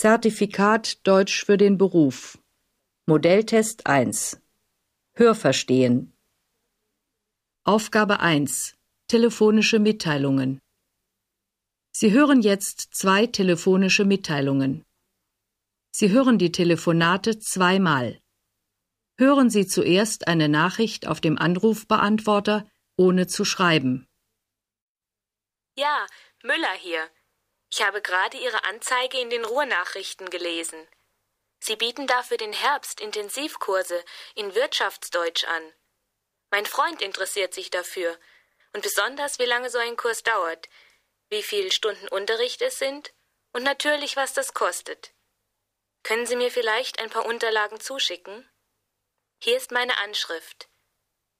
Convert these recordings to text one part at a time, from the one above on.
Zertifikat Deutsch für den Beruf. Modelltest 1. Hörverstehen. Aufgabe 1. Telefonische Mitteilungen. Sie hören jetzt zwei telefonische Mitteilungen. Sie hören die Telefonate zweimal. Hören Sie zuerst eine Nachricht auf dem Anrufbeantworter, ohne zu schreiben. Ja, Müller hier. Ich habe gerade Ihre Anzeige in den Ruhrnachrichten gelesen. Sie bieten dafür den Herbst Intensivkurse in Wirtschaftsdeutsch an. Mein Freund interessiert sich dafür und besonders, wie lange so ein Kurs dauert, wie viele Stunden Unterricht es sind und natürlich, was das kostet. Können Sie mir vielleicht ein paar Unterlagen zuschicken? Hier ist meine Anschrift.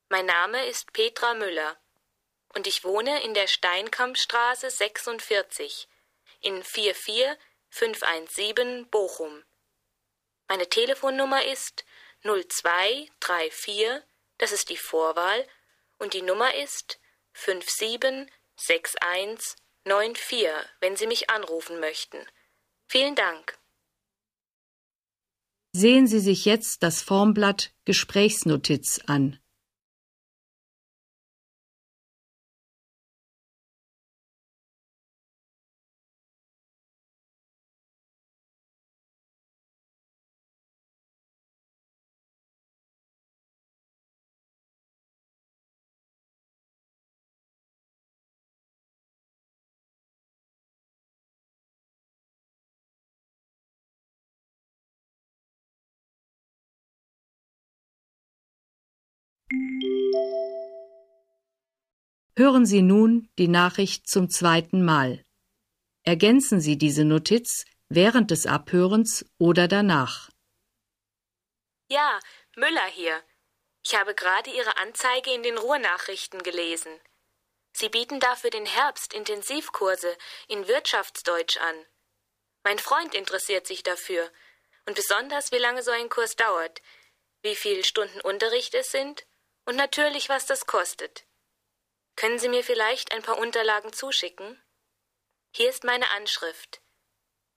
Mein Name ist Petra Müller und ich wohne in der Steinkampstraße 46 in 44517 Bochum. Meine Telefonnummer ist 0234, das ist die Vorwahl, und die Nummer ist 576194, wenn Sie mich anrufen möchten. Vielen Dank. Sehen Sie sich jetzt das Formblatt Gesprächsnotiz an. Hören Sie nun die Nachricht zum zweiten Mal. Ergänzen Sie diese Notiz während des Abhörens oder danach. Ja, Müller hier. Ich habe gerade Ihre Anzeige in den Ruhrnachrichten gelesen. Sie bieten dafür den Herbst Intensivkurse in Wirtschaftsdeutsch an. Mein Freund interessiert sich dafür und besonders, wie lange so ein Kurs dauert, wie viele Stunden Unterricht es sind und natürlich, was das kostet. Können Sie mir vielleicht ein paar Unterlagen zuschicken? Hier ist meine Anschrift.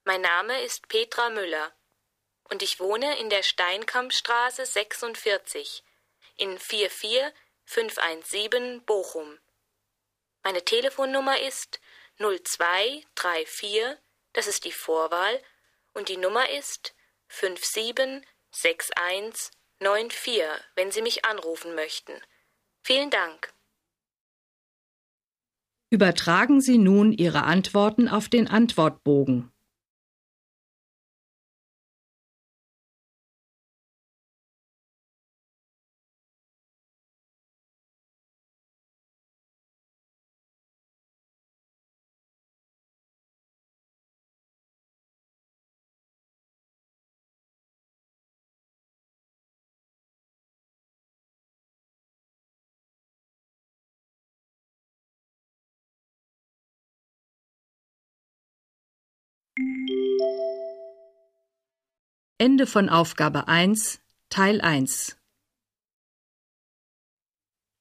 Mein Name ist Petra Müller und ich wohne in der Steinkampstraße 46 in 44517 Bochum. Meine Telefonnummer ist 0234, das ist die Vorwahl, und die Nummer ist 576194, wenn Sie mich anrufen möchten. Vielen Dank. Übertragen Sie nun Ihre Antworten auf den Antwortbogen. Ende von Aufgabe 1, Teil 1.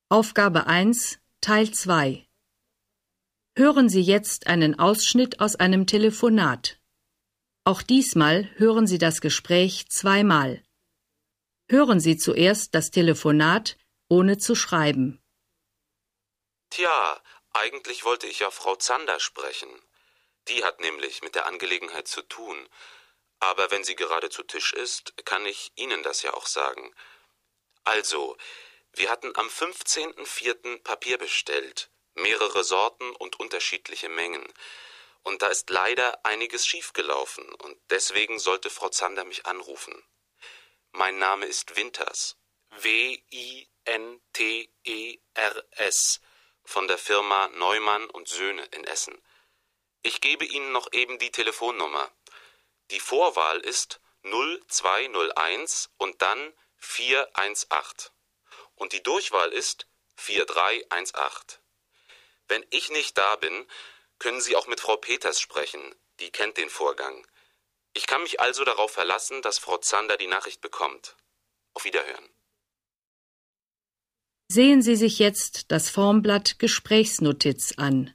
Aufgabe 1, Teil 2. Hören Sie jetzt einen Ausschnitt aus einem Telefonat. Auch diesmal hören Sie das Gespräch zweimal. Hören Sie zuerst das Telefonat, ohne zu schreiben. Tja, eigentlich wollte ich ja Frau Zander sprechen. Die hat nämlich mit der Angelegenheit zu tun. Aber wenn sie gerade zu Tisch ist, kann ich Ihnen das ja auch sagen. Also, wir hatten am 15.04. Papier bestellt, mehrere Sorten und unterschiedliche Mengen. Und da ist leider einiges schiefgelaufen, und deswegen sollte Frau Zander mich anrufen. Mein Name ist Winters. W-I-N-T-E-R-S von der Firma Neumann und Söhne in Essen. Ich gebe Ihnen noch eben die Telefonnummer. Die Vorwahl ist 0201 und dann 418. Und die Durchwahl ist 4318. Wenn ich nicht da bin, können Sie auch mit Frau Peters sprechen, die kennt den Vorgang. Ich kann mich also darauf verlassen, dass Frau Zander die Nachricht bekommt. Auf Wiederhören. Sehen Sie sich jetzt das Formblatt Gesprächsnotiz an.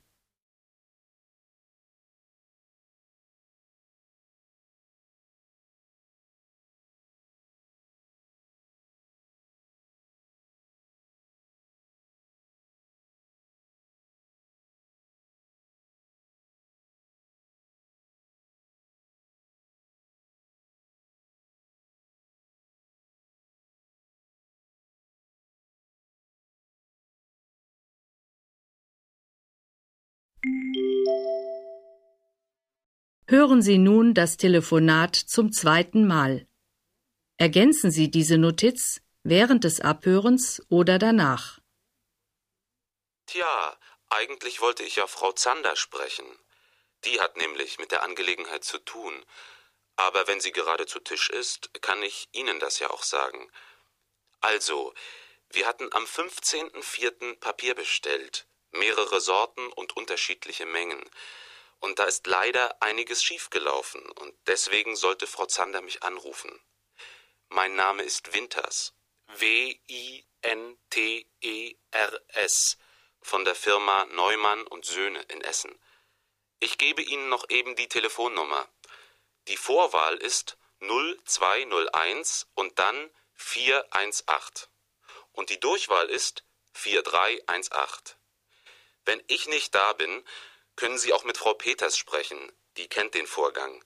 Hören Sie nun das Telefonat zum zweiten Mal. Ergänzen Sie diese Notiz während des Abhörens oder danach. Tja, eigentlich wollte ich ja Frau Zander sprechen. Die hat nämlich mit der Angelegenheit zu tun. Aber wenn sie gerade zu Tisch ist, kann ich Ihnen das ja auch sagen. Also, wir hatten am 15.04. Papier bestellt, mehrere Sorten und unterschiedliche Mengen. Und da ist leider einiges schiefgelaufen, und deswegen sollte Frau Zander mich anrufen. Mein Name ist Winters. W-I-N-T-E-R-S von der Firma Neumann und Söhne in Essen. Ich gebe Ihnen noch eben die Telefonnummer. Die Vorwahl ist 0201 und dann 418. Und die Durchwahl ist 4318. Wenn ich nicht da bin, können Sie auch mit Frau Peters sprechen, die kennt den Vorgang.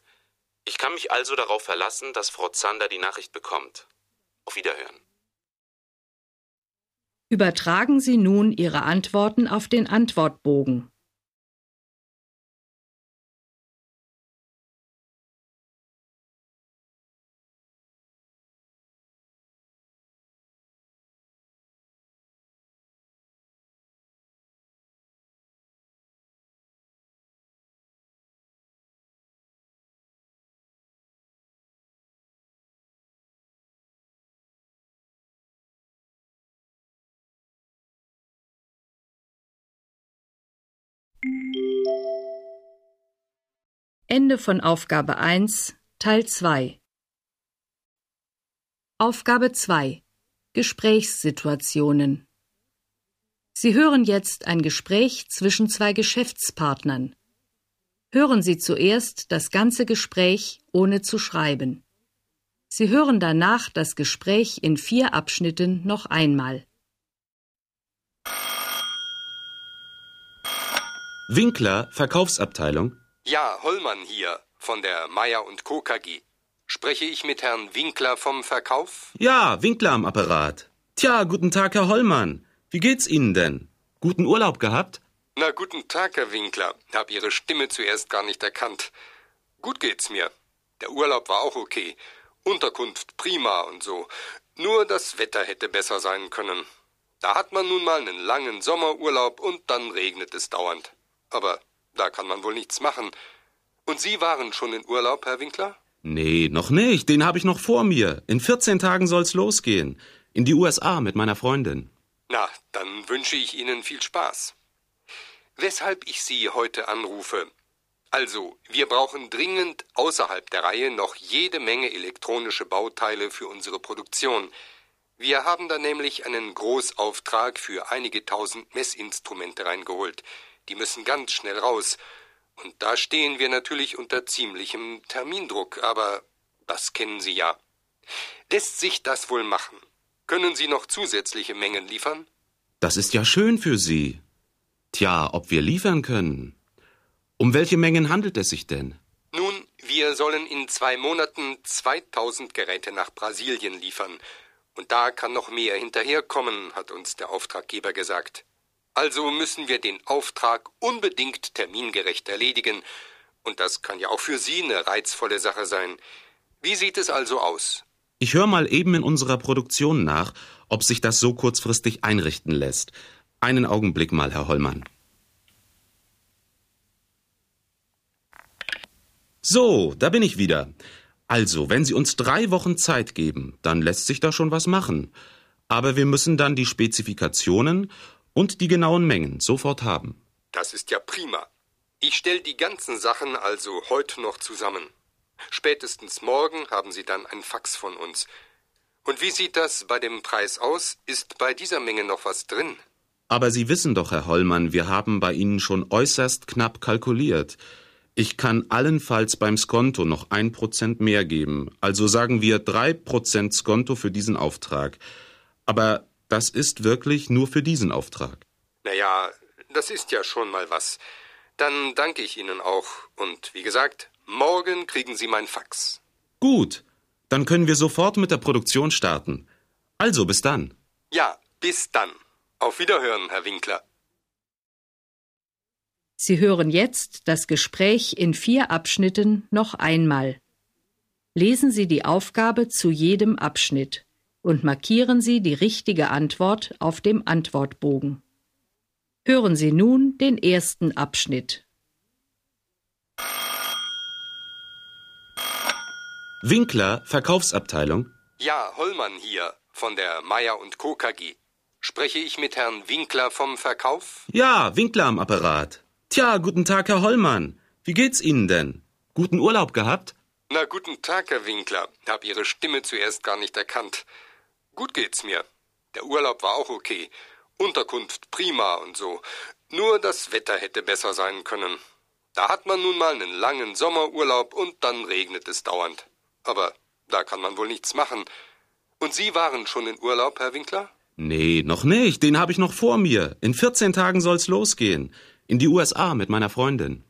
Ich kann mich also darauf verlassen, dass Frau Zander die Nachricht bekommt. Auf Wiederhören. Übertragen Sie nun Ihre Antworten auf den Antwortbogen. Ende von Aufgabe 1, Teil 2. Aufgabe 2. Gesprächssituationen. Sie hören jetzt ein Gespräch zwischen zwei Geschäftspartnern. Hören Sie zuerst das ganze Gespräch ohne zu schreiben. Sie hören danach das Gespräch in vier Abschnitten noch einmal. Winkler, Verkaufsabteilung. Ja, Hollmann hier von der Meier und Co. KG. Spreche ich mit Herrn Winkler vom Verkauf? Ja, Winkler am Apparat. Tja, guten Tag, Herr Hollmann. Wie geht's Ihnen denn? Guten Urlaub gehabt? Na, guten Tag, Herr Winkler. Hab Ihre Stimme zuerst gar nicht erkannt. Gut geht's mir. Der Urlaub war auch okay. Unterkunft prima und so. Nur das Wetter hätte besser sein können. Da hat man nun mal einen langen Sommerurlaub und dann regnet es dauernd. Aber da kann man wohl nichts machen. Und Sie waren schon in Urlaub, Herr Winkler? Nee, noch nicht. Den habe ich noch vor mir. In 14 Tagen soll's losgehen. In die USA mit meiner Freundin. Na, dann wünsche ich Ihnen viel Spaß. Weshalb ich Sie heute anrufe. Also, wir brauchen dringend außerhalb der Reihe noch jede Menge elektronische Bauteile für unsere Produktion. Wir haben da nämlich einen Großauftrag für einige tausend Messinstrumente reingeholt. Die müssen ganz schnell raus. Und da stehen wir natürlich unter ziemlichem Termindruck, aber das kennen Sie ja. Lässt sich das wohl machen? Können Sie noch zusätzliche Mengen liefern? Das ist ja schön für Sie. Tja, ob wir liefern können. Um welche Mengen handelt es sich denn? Nun, wir sollen in zwei Monaten 2000 Geräte nach Brasilien liefern. Und da kann noch mehr hinterherkommen, hat uns der Auftraggeber gesagt. Also müssen wir den Auftrag unbedingt termingerecht erledigen, und das kann ja auch für Sie eine reizvolle Sache sein. Wie sieht es also aus? Ich höre mal eben in unserer Produktion nach, ob sich das so kurzfristig einrichten lässt. Einen Augenblick mal, Herr Hollmann. So, da bin ich wieder. Also, wenn Sie uns drei Wochen Zeit geben, dann lässt sich da schon was machen. Aber wir müssen dann die Spezifikationen und die genauen Mengen sofort haben. Das ist ja prima. Ich stelle die ganzen Sachen also heute noch zusammen. Spätestens morgen haben Sie dann ein Fax von uns. Und wie sieht das bei dem Preis aus? Ist bei dieser Menge noch was drin? Aber Sie wissen doch, Herr Hollmann, wir haben bei Ihnen schon äußerst knapp kalkuliert. Ich kann allenfalls beim Skonto noch ein Prozent mehr geben, also sagen wir drei Prozent Skonto für diesen Auftrag. Aber das ist wirklich nur für diesen Auftrag. Na ja, das ist ja schon mal was. Dann danke ich Ihnen auch. Und wie gesagt, morgen kriegen Sie mein Fax. Gut, dann können wir sofort mit der Produktion starten. Also bis dann. Ja, bis dann. Auf Wiederhören, Herr Winkler. Sie hören jetzt das Gespräch in vier Abschnitten noch einmal. Lesen Sie die Aufgabe zu jedem Abschnitt und markieren Sie die richtige Antwort auf dem Antwortbogen. Hören Sie nun den ersten Abschnitt. Winkler, Verkaufsabteilung. Ja, Hollmann hier von der Meier und Co. KG. Spreche ich mit Herrn Winkler vom Verkauf? Ja, Winkler am Apparat. Tja, guten Tag, Herr Hollmann. Wie geht's Ihnen denn? Guten Urlaub gehabt? Na, guten Tag, Herr Winkler. Hab Ihre Stimme zuerst gar nicht erkannt. Gut geht's mir. Der Urlaub war auch okay. Unterkunft prima und so. Nur das Wetter hätte besser sein können. Da hat man nun mal einen langen Sommerurlaub und dann regnet es dauernd. Aber da kann man wohl nichts machen. Und Sie waren schon in Urlaub, Herr Winkler? Nee, noch nicht. Den habe ich noch vor mir. In 14 Tagen soll's losgehen. In die USA mit meiner Freundin.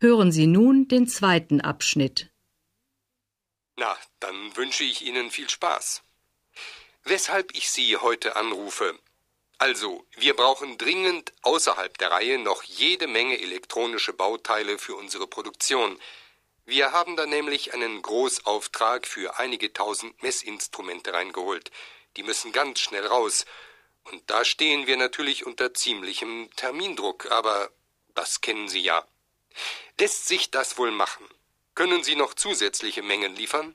Hören Sie nun den zweiten Abschnitt. Na, dann wünsche ich Ihnen viel Spaß. Weshalb ich Sie heute anrufe, also, wir brauchen dringend außerhalb der Reihe noch jede Menge elektronische Bauteile für unsere Produktion. Wir haben da nämlich einen Großauftrag für einige tausend Messinstrumente reingeholt. Die müssen ganz schnell raus. Und da stehen wir natürlich unter ziemlichem Termindruck, aber das kennen Sie ja. Lässt sich das wohl machen? Können Sie noch zusätzliche Mengen liefern?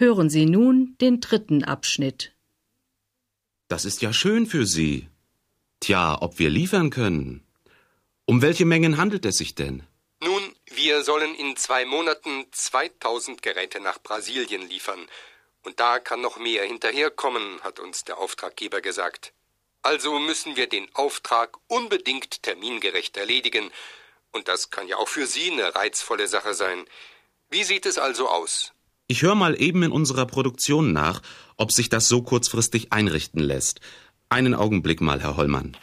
Hören Sie nun den dritten Abschnitt. Das ist ja schön für Sie. Tja, ob wir liefern können. Um welche Mengen handelt es sich denn? Nun, wir sollen in zwei Monaten 2000 Geräte nach Brasilien liefern. Und da kann noch mehr hinterherkommen, hat uns der Auftraggeber gesagt. Also müssen wir den Auftrag unbedingt termingerecht erledigen. Und das kann ja auch für Sie eine reizvolle Sache sein. Wie sieht es also aus? Ich höre mal eben in unserer Produktion nach, ob sich das so kurzfristig einrichten lässt. Einen Augenblick mal, Herr Hollmann.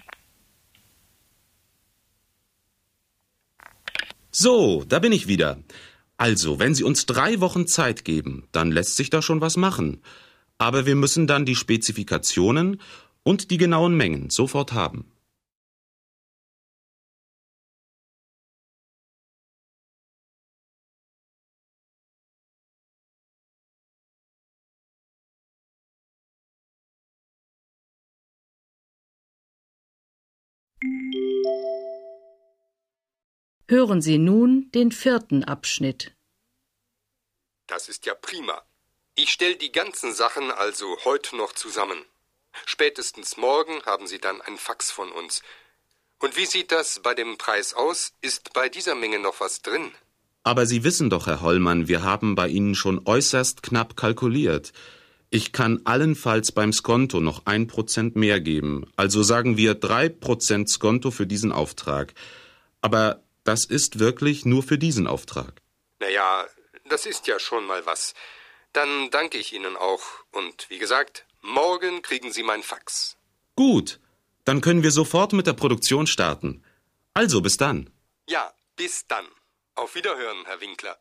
So, da bin ich wieder. Also, wenn Sie uns drei Wochen Zeit geben, dann lässt sich da schon was machen. Aber wir müssen dann die Spezifikationen und die genauen Mengen sofort haben. Hören Sie nun den vierten Abschnitt. Das ist ja prima. Ich stelle die ganzen Sachen also heute noch zusammen. Spätestens morgen haben Sie dann ein Fax von uns. Und wie sieht das bei dem Preis aus? Ist bei dieser Menge noch was drin? Aber Sie wissen doch, Herr Hollmann, wir haben bei Ihnen schon äußerst knapp kalkuliert. Ich kann allenfalls beim Skonto noch ein Prozent mehr geben. Also sagen wir drei Prozent Skonto für diesen Auftrag. Aber das ist wirklich nur für diesen Auftrag. Na ja, das ist ja schon mal was. Dann danke ich Ihnen auch. Und wie gesagt, morgen kriegen Sie mein Fax. Gut, dann können wir sofort mit der Produktion starten. Also bis dann. Ja, bis dann. Auf Wiederhören, Herr Winkler.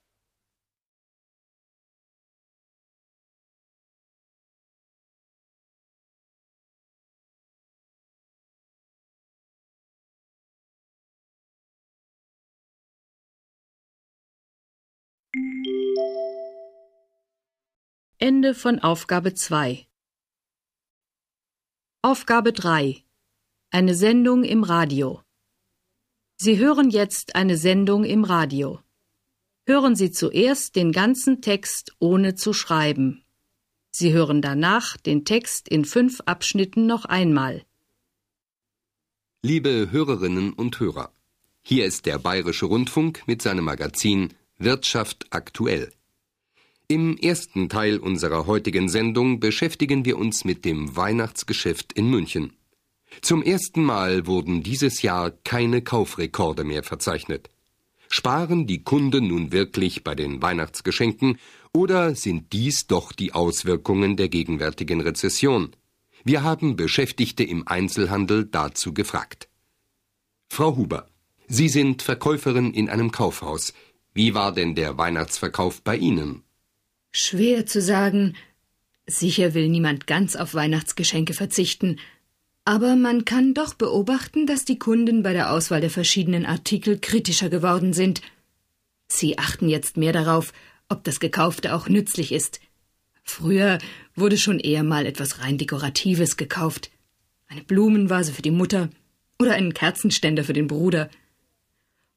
Ende von Aufgabe 2 Aufgabe 3 Eine Sendung im Radio Sie hören jetzt eine Sendung im Radio. Hören Sie zuerst den ganzen Text ohne zu schreiben. Sie hören danach den Text in fünf Abschnitten noch einmal. Liebe Hörerinnen und Hörer, hier ist der Bayerische Rundfunk mit seinem Magazin Wirtschaft aktuell. Im ersten Teil unserer heutigen Sendung beschäftigen wir uns mit dem Weihnachtsgeschäft in München. Zum ersten Mal wurden dieses Jahr keine Kaufrekorde mehr verzeichnet. Sparen die Kunden nun wirklich bei den Weihnachtsgeschenken oder sind dies doch die Auswirkungen der gegenwärtigen Rezession? Wir haben Beschäftigte im Einzelhandel dazu gefragt. Frau Huber, Sie sind Verkäuferin in einem Kaufhaus. Wie war denn der Weihnachtsverkauf bei Ihnen? Schwer zu sagen. Sicher will niemand ganz auf Weihnachtsgeschenke verzichten, aber man kann doch beobachten, dass die Kunden bei der Auswahl der verschiedenen Artikel kritischer geworden sind. Sie achten jetzt mehr darauf, ob das Gekaufte auch nützlich ist. Früher wurde schon eher mal etwas rein Dekoratives gekauft. Eine Blumenvase für die Mutter oder einen Kerzenständer für den Bruder.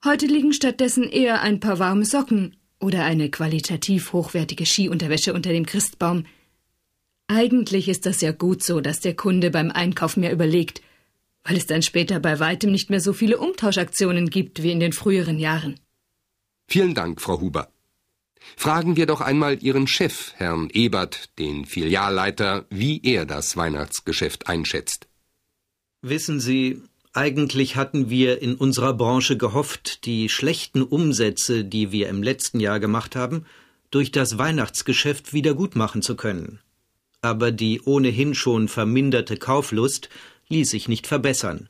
Heute liegen stattdessen eher ein paar warme Socken oder eine qualitativ hochwertige Skiunterwäsche unter dem Christbaum – eigentlich ist das ja gut so, dass der Kunde beim Einkauf mehr überlegt, weil es dann später bei weitem nicht mehr so viele Umtauschaktionen gibt wie in den früheren Jahren. Vielen Dank, Frau Huber. Fragen wir doch einmal Ihren Chef, Herrn Ebert, den Filialleiter, wie er das Weihnachtsgeschäft einschätzt. Wissen Sie, eigentlich hatten wir in unserer Branche gehofft, die schlechten Umsätze, die wir im letzten Jahr gemacht haben, durch das Weihnachtsgeschäft wieder gut machen zu können aber die ohnehin schon verminderte Kauflust ließ sich nicht verbessern.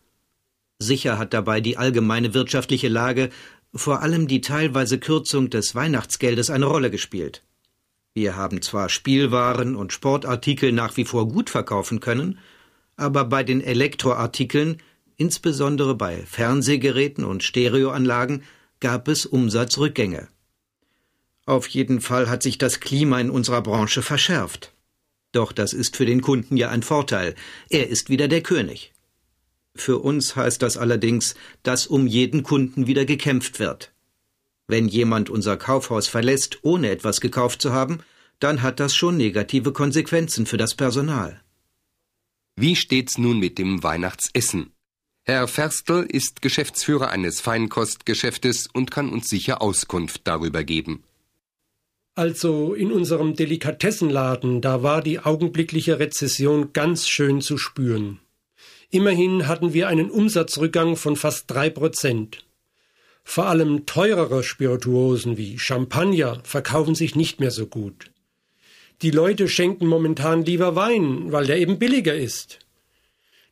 Sicher hat dabei die allgemeine wirtschaftliche Lage, vor allem die teilweise Kürzung des Weihnachtsgeldes eine Rolle gespielt. Wir haben zwar Spielwaren und Sportartikel nach wie vor gut verkaufen können, aber bei den Elektroartikeln, insbesondere bei Fernsehgeräten und Stereoanlagen, gab es Umsatzrückgänge. Auf jeden Fall hat sich das Klima in unserer Branche verschärft. Doch das ist für den Kunden ja ein Vorteil. Er ist wieder der König. Für uns heißt das allerdings, dass um jeden Kunden wieder gekämpft wird. Wenn jemand unser Kaufhaus verlässt, ohne etwas gekauft zu haben, dann hat das schon negative Konsequenzen für das Personal. Wie steht's nun mit dem Weihnachtsessen? Herr Ferstl ist Geschäftsführer eines Feinkostgeschäftes und kann uns sicher Auskunft darüber geben. Also in unserem Delikatessenladen, da war die augenblickliche Rezession ganz schön zu spüren. Immerhin hatten wir einen Umsatzrückgang von fast drei Prozent. Vor allem teurere Spirituosen wie Champagner verkaufen sich nicht mehr so gut. Die Leute schenken momentan lieber Wein, weil der eben billiger ist.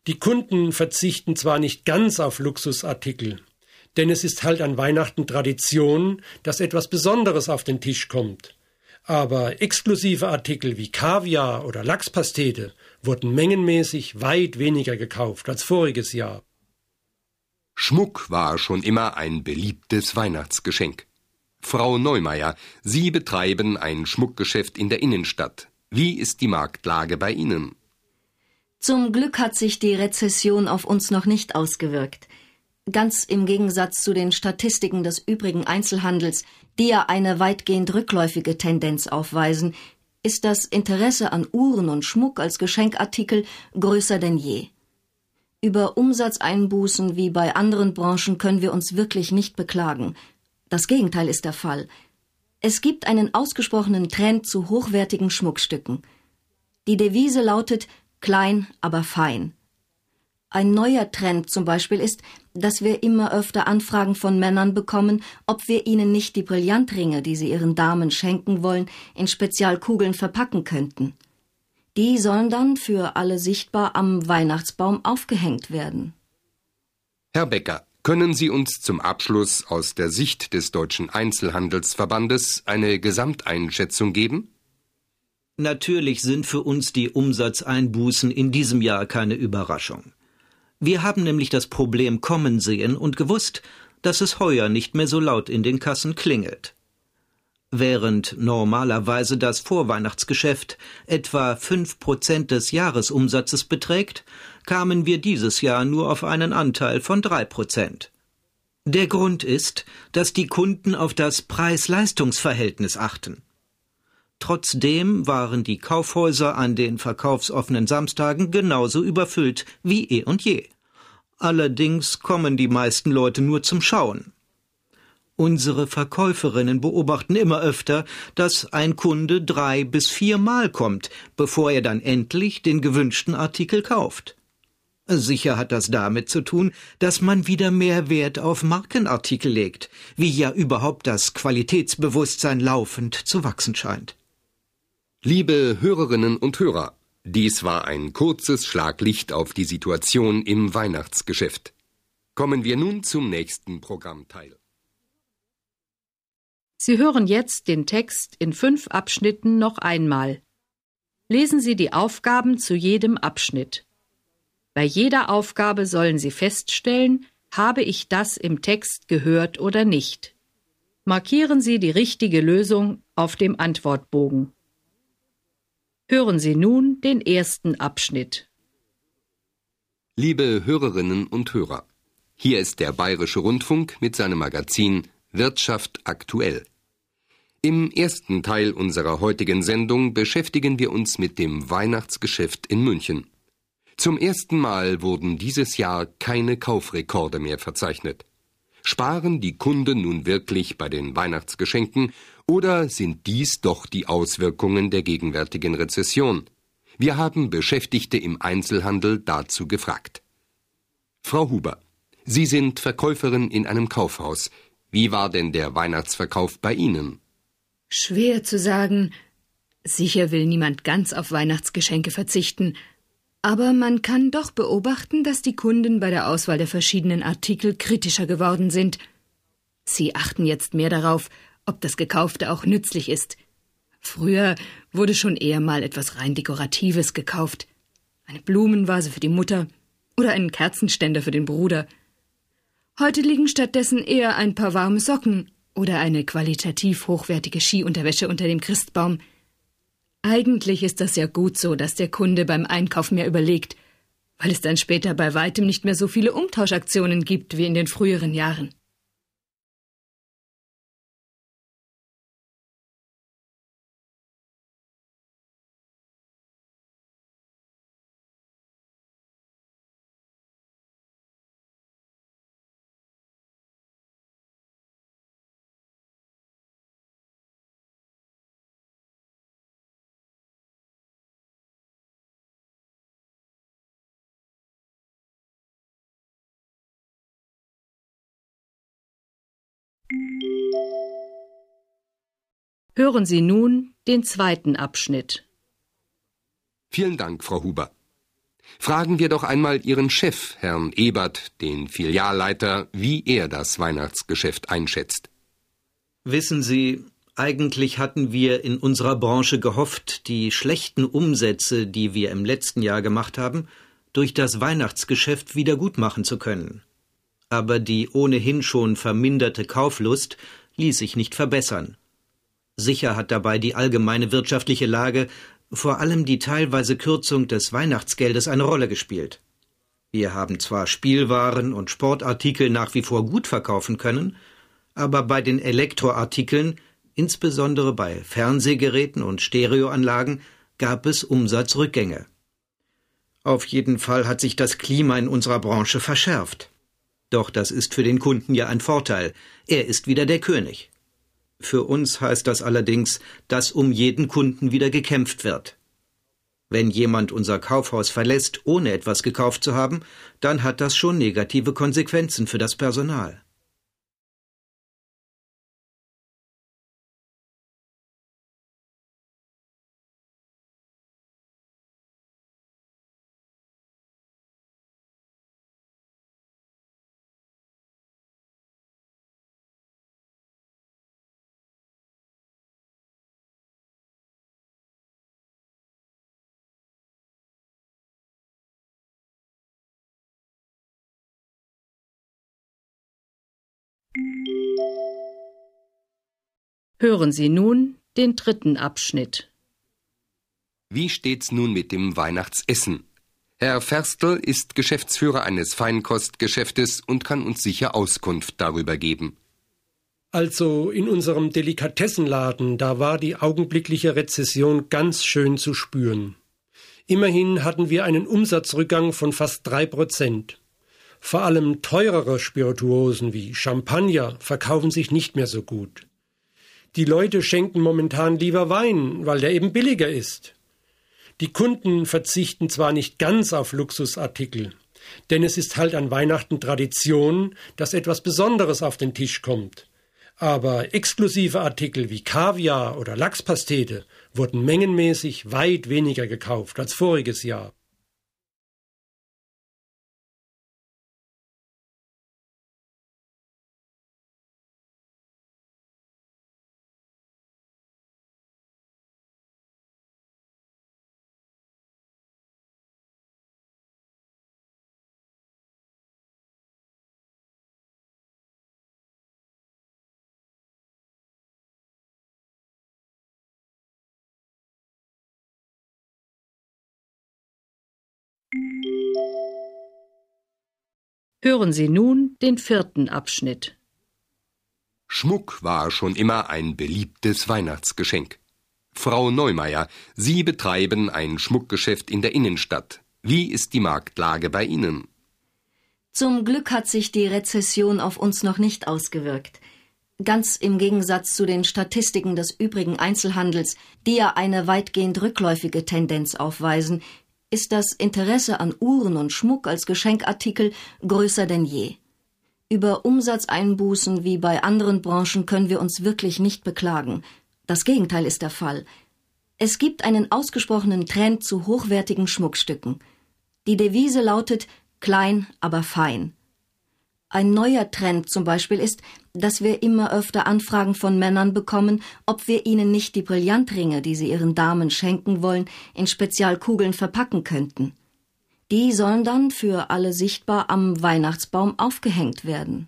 Die Kunden verzichten zwar nicht ganz auf Luxusartikel, denn es ist halt an Weihnachten Tradition, dass etwas Besonderes auf den Tisch kommt. Aber exklusive Artikel wie Kaviar oder Lachspastete wurden mengenmäßig weit weniger gekauft als voriges Jahr. Schmuck war schon immer ein beliebtes Weihnachtsgeschenk. Frau Neumeier, Sie betreiben ein Schmuckgeschäft in der Innenstadt. Wie ist die Marktlage bei Ihnen? Zum Glück hat sich die Rezession auf uns noch nicht ausgewirkt. Ganz im Gegensatz zu den Statistiken des übrigen Einzelhandels, die ja eine weitgehend rückläufige Tendenz aufweisen, ist das Interesse an Uhren und Schmuck als Geschenkartikel größer denn je. Über Umsatzeinbußen wie bei anderen Branchen können wir uns wirklich nicht beklagen. Das Gegenteil ist der Fall. Es gibt einen ausgesprochenen Trend zu hochwertigen Schmuckstücken. Die Devise lautet klein, aber fein. Ein neuer Trend zum Beispiel ist, dass wir immer öfter Anfragen von Männern bekommen, ob wir ihnen nicht die Brillantringe, die sie ihren Damen schenken wollen, in Spezialkugeln verpacken könnten. Die sollen dann für alle sichtbar am Weihnachtsbaum aufgehängt werden. Herr Becker, können Sie uns zum Abschluss aus der Sicht des Deutschen Einzelhandelsverbandes eine Gesamteinschätzung geben? Natürlich sind für uns die Umsatzeinbußen in diesem Jahr keine Überraschung. Wir haben nämlich das Problem kommen sehen und gewusst, dass es heuer nicht mehr so laut in den Kassen klingelt. Während normalerweise das Vorweihnachtsgeschäft etwa fünf Prozent des Jahresumsatzes beträgt, kamen wir dieses Jahr nur auf einen Anteil von drei Prozent. Der Grund ist, dass die Kunden auf das Preis-Leistungs-Verhältnis achten. Trotzdem waren die Kaufhäuser an den verkaufsoffenen Samstagen genauso überfüllt wie eh und je. Allerdings kommen die meisten Leute nur zum Schauen. Unsere Verkäuferinnen beobachten immer öfter, dass ein Kunde drei bis viermal kommt, bevor er dann endlich den gewünschten Artikel kauft. Sicher hat das damit zu tun, dass man wieder mehr Wert auf Markenartikel legt, wie ja überhaupt das Qualitätsbewusstsein laufend zu wachsen scheint. Liebe Hörerinnen und Hörer, dies war ein kurzes Schlaglicht auf die Situation im Weihnachtsgeschäft. Kommen wir nun zum nächsten Programmteil. Sie hören jetzt den Text in fünf Abschnitten noch einmal. Lesen Sie die Aufgaben zu jedem Abschnitt. Bei jeder Aufgabe sollen Sie feststellen, habe ich das im Text gehört oder nicht. Markieren Sie die richtige Lösung auf dem Antwortbogen. Hören Sie nun den ersten Abschnitt. Liebe Hörerinnen und Hörer, hier ist der Bayerische Rundfunk mit seinem Magazin Wirtschaft aktuell. Im ersten Teil unserer heutigen Sendung beschäftigen wir uns mit dem Weihnachtsgeschäft in München. Zum ersten Mal wurden dieses Jahr keine Kaufrekorde mehr verzeichnet. Sparen die Kunden nun wirklich bei den Weihnachtsgeschenken oder sind dies doch die Auswirkungen der gegenwärtigen Rezession? Wir haben Beschäftigte im Einzelhandel dazu gefragt. Frau Huber, Sie sind Verkäuferin in einem Kaufhaus. Wie war denn der Weihnachtsverkauf bei Ihnen? Schwer zu sagen. Sicher will niemand ganz auf Weihnachtsgeschenke verzichten, aber man kann doch beobachten, dass die Kunden bei der Auswahl der verschiedenen Artikel kritischer geworden sind. Sie achten jetzt mehr darauf, ob das Gekaufte auch nützlich ist. Früher wurde schon eher mal etwas rein Dekoratives gekauft. Eine Blumenvase für die Mutter oder einen Kerzenständer für den Bruder. Heute liegen stattdessen eher ein paar warme Socken oder eine qualitativ hochwertige Skiunterwäsche unter dem Christbaum. Eigentlich ist das ja gut so, dass der Kunde beim Einkauf mehr überlegt, weil es dann später bei weitem nicht mehr so viele Umtauschaktionen gibt wie in den früheren Jahren. Hören Sie nun den zweiten Abschnitt. Vielen Dank, Frau Huber. Fragen wir doch einmal Ihren Chef, Herrn Ebert, den Filialleiter, wie er das Weihnachtsgeschäft einschätzt. Wissen Sie, eigentlich hatten wir in unserer Branche gehofft, die schlechten Umsätze, die wir im letzten Jahr gemacht haben, durch das Weihnachtsgeschäft wieder gut machen zu können aber die ohnehin schon verminderte Kauflust ließ sich nicht verbessern. Sicher hat dabei die allgemeine wirtschaftliche Lage, vor allem die teilweise Kürzung des Weihnachtsgeldes eine Rolle gespielt. Wir haben zwar Spielwaren und Sportartikel nach wie vor gut verkaufen können, aber bei den Elektroartikeln, insbesondere bei Fernsehgeräten und Stereoanlagen, gab es Umsatzrückgänge. Auf jeden Fall hat sich das Klima in unserer Branche verschärft. Doch das ist für den Kunden ja ein Vorteil. Er ist wieder der König. Für uns heißt das allerdings, dass um jeden Kunden wieder gekämpft wird. Wenn jemand unser Kaufhaus verlässt, ohne etwas gekauft zu haben, dann hat das schon negative Konsequenzen für das Personal. Hören Sie nun den dritten Abschnitt. Wie steht's nun mit dem Weihnachtsessen? Herr Ferstl ist Geschäftsführer eines Feinkostgeschäftes und kann uns sicher Auskunft darüber geben. Also in unserem Delikatessenladen, da war die augenblickliche Rezession ganz schön zu spüren. Immerhin hatten wir einen Umsatzrückgang von fast drei Prozent. Vor allem teurere Spirituosen wie Champagner verkaufen sich nicht mehr so gut. Die Leute schenken momentan lieber Wein, weil der eben billiger ist. Die Kunden verzichten zwar nicht ganz auf Luxusartikel, denn es ist halt an Weihnachten Tradition, dass etwas Besonderes auf den Tisch kommt. Aber exklusive Artikel wie Kaviar oder Lachspastete wurden mengenmäßig weit weniger gekauft als voriges Jahr. Hören Sie nun den vierten Abschnitt. Schmuck war schon immer ein beliebtes Weihnachtsgeschenk. Frau Neumeier, Sie betreiben ein Schmuckgeschäft in der Innenstadt. Wie ist die Marktlage bei Ihnen? Zum Glück hat sich die Rezession auf uns noch nicht ausgewirkt. Ganz im Gegensatz zu den Statistiken des übrigen Einzelhandels, die ja eine weitgehend rückläufige Tendenz aufweisen, ist das Interesse an Uhren und Schmuck als Geschenkartikel größer denn je. Über Umsatzeinbußen wie bei anderen Branchen können wir uns wirklich nicht beklagen. Das Gegenteil ist der Fall. Es gibt einen ausgesprochenen Trend zu hochwertigen Schmuckstücken. Die Devise lautet klein, aber fein. Ein neuer Trend zum Beispiel ist, dass wir immer öfter Anfragen von Männern bekommen, ob wir ihnen nicht die Brillantringe, die sie ihren Damen schenken wollen, in Spezialkugeln verpacken könnten. Die sollen dann für alle sichtbar am Weihnachtsbaum aufgehängt werden.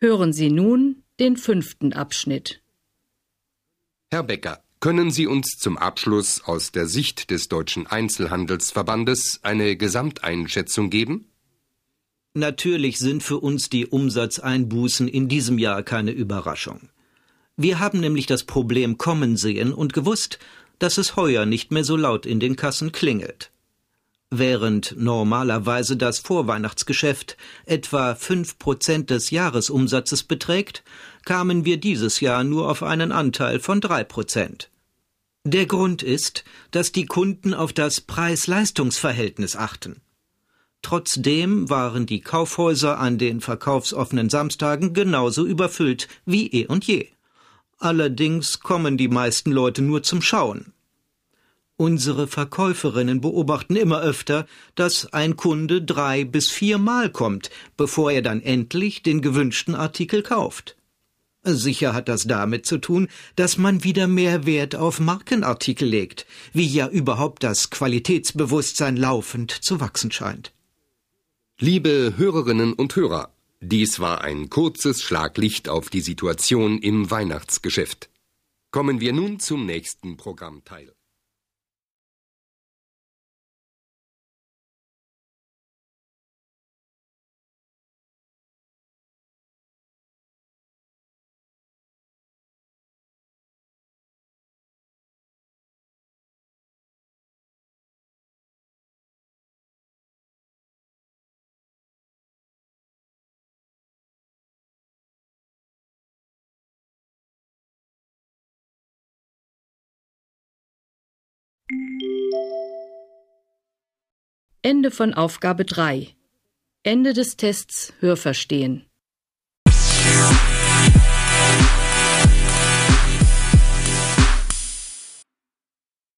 Hören Sie nun den fünften Abschnitt. Herr Becker, können Sie uns zum Abschluss aus der Sicht des Deutschen Einzelhandelsverbandes eine Gesamteinschätzung geben? Natürlich sind für uns die Umsatzeinbußen in diesem Jahr keine Überraschung. Wir haben nämlich das Problem kommen sehen und gewusst, dass es heuer nicht mehr so laut in den Kassen klingelt. Während normalerweise das Vorweihnachtsgeschäft etwa fünf Prozent des Jahresumsatzes beträgt, kamen wir dieses Jahr nur auf einen Anteil von drei Prozent. Der Grund ist, dass die Kunden auf das Preis-Leistungs-Verhältnis achten. Trotzdem waren die Kaufhäuser an den verkaufsoffenen Samstagen genauso überfüllt wie eh und je. Allerdings kommen die meisten Leute nur zum Schauen. Unsere Verkäuferinnen beobachten immer öfter, dass ein Kunde drei bis viermal kommt, bevor er dann endlich den gewünschten Artikel kauft. Sicher hat das damit zu tun, dass man wieder mehr Wert auf Markenartikel legt, wie ja überhaupt das Qualitätsbewusstsein laufend zu wachsen scheint. Liebe Hörerinnen und Hörer, dies war ein kurzes Schlaglicht auf die Situation im Weihnachtsgeschäft. Kommen wir nun zum nächsten Programmteil. Ende von Aufgabe 3. Ende des Tests Hörverstehen.